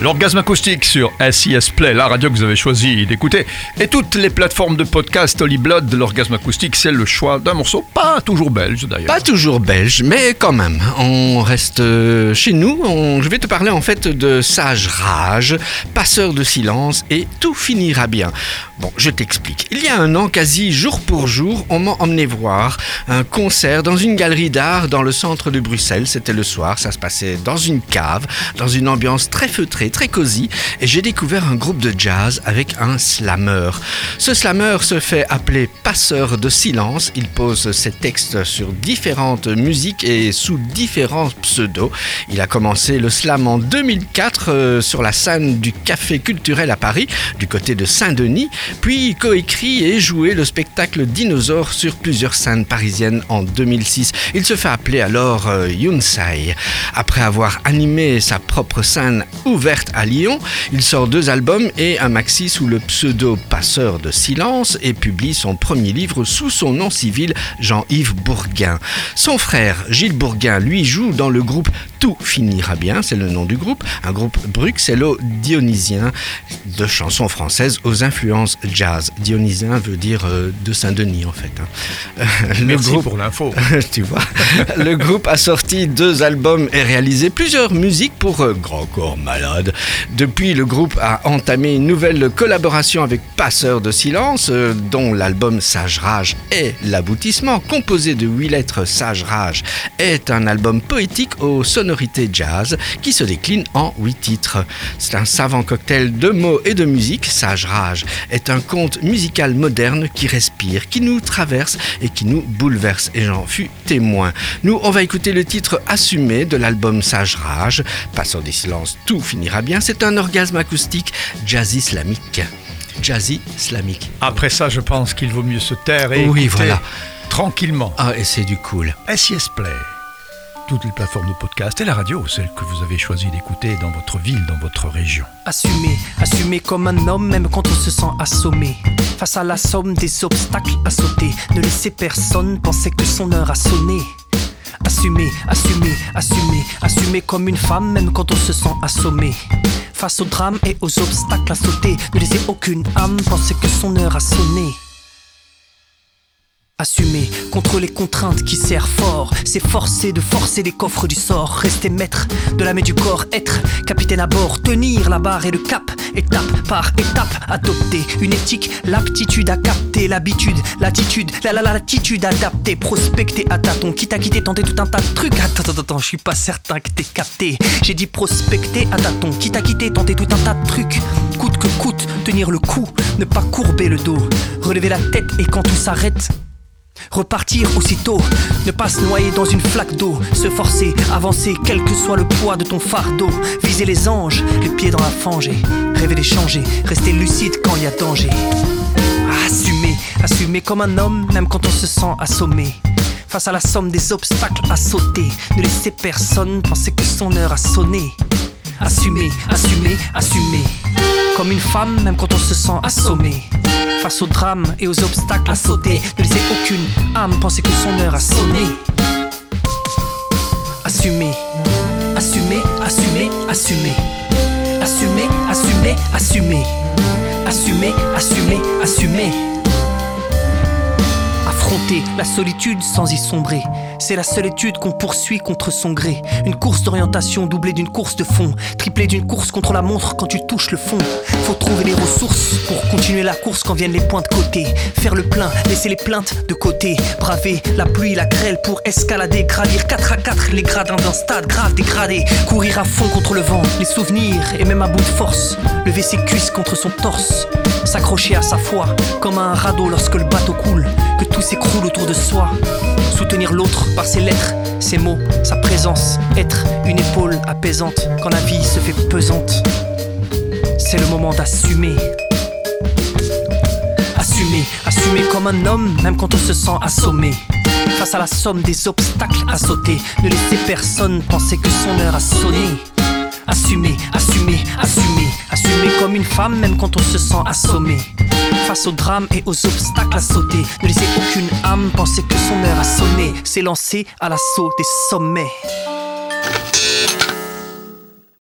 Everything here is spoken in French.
L'orgasme acoustique sur SIS Play, la radio que vous avez choisi d'écouter, et toutes les plateformes de podcast Holy Blood, l'orgasme acoustique, c'est le choix d'un morceau pas toujours belge d'ailleurs. Pas toujours belge, mais quand même. On reste euh, chez nous. Je vais te parler en fait de Sage Rage, Passeur de silence et Tout finira bien. Bon, je t'explique. Il y a un an, quasi jour pour jour, on m'a emmené voir un concert dans une galerie d'art dans le centre de Bruxelles. C'était le soir, ça se passait dans une cave, dans une ambiance très feutrée, très cosy, et j'ai découvert un groupe de jazz avec un slammer. Ce slammer se fait appeler Passeur de silence. Il pose ses textes sur différentes musiques et sous différents pseudos. Il a commencé le slam en 2004 euh, sur la scène du Café culturel à Paris, du côté de Saint-Denis, puis coécrit et joué le spectacle Dinosaure sur plusieurs scènes parisiennes en 2006. Il se fait appeler alors euh, Yunsai. Après avoir animé sa propre scène ouverte à Lyon, il sort deux albums et un maxi sous le pseudo Passeur de silence et publie son premier livre sous son nom civil Jean-Yves Bourguin. Son frère Gilles Bourguin, lui, joue dans le groupe Tout finira bien, c'est le nom du groupe, un groupe bruxello-dionysien de chansons françaises aux influences jazz. Dionysien veut dire euh, de Saint-Denis en fait. hein. Euh, le Merci groupe pour l'info. tu vois. Le groupe a sorti deux albums et réalisé plusieurs musiques pour euh, Grand Corps Malade. Depuis, le groupe a entamé une nouvelle collaboration avec Passeur de Silence, euh, dont l'album Sage Rage est l'aboutissement. Composé de huit lettres, Sage Rage est un album poétique aux sonorités jazz qui se décline en huit titres. C'est un savant cocktail de mots et de musique. Sage Rage est un conte musical moderne qui respire, qui nous traverse et qui nous bouleverse. Et j'en fus témoin. Nous, on va écouter le titre assumé de l'album Sage Rage. Passant des silences, tout finira bien. C'est un orgasme acoustique jazzy islamique. Jazzy islamique. Après ça, je pense qu'il vaut mieux se taire et Oui, voilà. tranquillement. Ah, et c'est du cool. SIS Play, toutes les plateformes de podcast et la radio, celle que vous avez choisi d'écouter dans votre ville, dans votre région. Assumer, assumer comme un homme, même quand on se sent assommé. Face à la somme des obstacles à sauter, ne laisser personne penser que son heure a sonné. Assumer, assumer, assumer, assumer comme une femme, même quand on se sent assommé. Face aux drames et aux obstacles à sauter, ne laisser aucune âme penser que son heure a sonné. Assumer contre les contraintes qui serrent fort, s'efforcer de forcer les coffres du sort, rester maître de l'âme et du corps, être capitaine à bord, tenir la barre et le cap, étape par étape, adopter une éthique, l'aptitude à capter, l'habitude, l'attitude, la la la l'attitude adaptée, prospecter à tâtons, quitte à quitter, tenter tout un tas de trucs. Attends, attends, attends, je suis pas certain que t'es capté. J'ai dit prospecter à tâtons, quitte à quitter, tenter tout un tas de trucs, coûte que coûte, tenir le coup, ne pas courber le dos, relever la tête et quand tout s'arrête. Repartir aussitôt, ne pas se noyer dans une flaque d'eau, se forcer, avancer, quel que soit le poids de ton fardeau, viser les anges, les pieds dans la fange, et rêver d'échanger, rester lucide quand il y a danger. Assumer, assumer comme un homme, même quand on se sent assommé. Face à la somme des obstacles à sauter, ne laisser personne penser que son heure a sonné. Assumer, assumer, assumer. Comme une femme, même quand on se sent assommé. Face aux drames et aux obstacles à sauter, ne laisser aucune âme penser que son heure a sonné. Assumer, assumer, assumer, assumer. Assumer, assumer, assumer. Assumer, assumer. La solitude sans y sombrer. C'est la seule étude qu'on poursuit contre son gré. Une course d'orientation doublée d'une course de fond. Triplée d'une course contre la montre quand tu touches le fond. Faut trouver les ressources pour continuer la course quand viennent les points de côté. Faire le plein, laisser les plaintes de côté. Braver la pluie, la grêle pour escalader. Gravir 4 à 4 les gradins d'un stade grave dégradé. Courir à fond contre le vent, les souvenirs et même à bout de force. Lever ses cuisses contre son torse. S'accrocher à sa foi comme un radeau lorsque le bateau coule. S'écroule autour de soi. Soutenir l'autre par ses lettres, ses mots, sa présence. Être une épaule apaisante quand la vie se fait pesante. C'est le moment d'assumer. Assumer, assumer comme un homme, même quand on se sent assommé. Face à la somme des obstacles à sauter, ne laisser personne penser que son heure a sonné. Assumer, assumer, assumer, assumer comme une femme, même quand on se sent assommé. Face aux drames et aux obstacles à sauter, ne laisser aucune âme penser que son heure a sonné. S'élancer à l'assaut des sommets.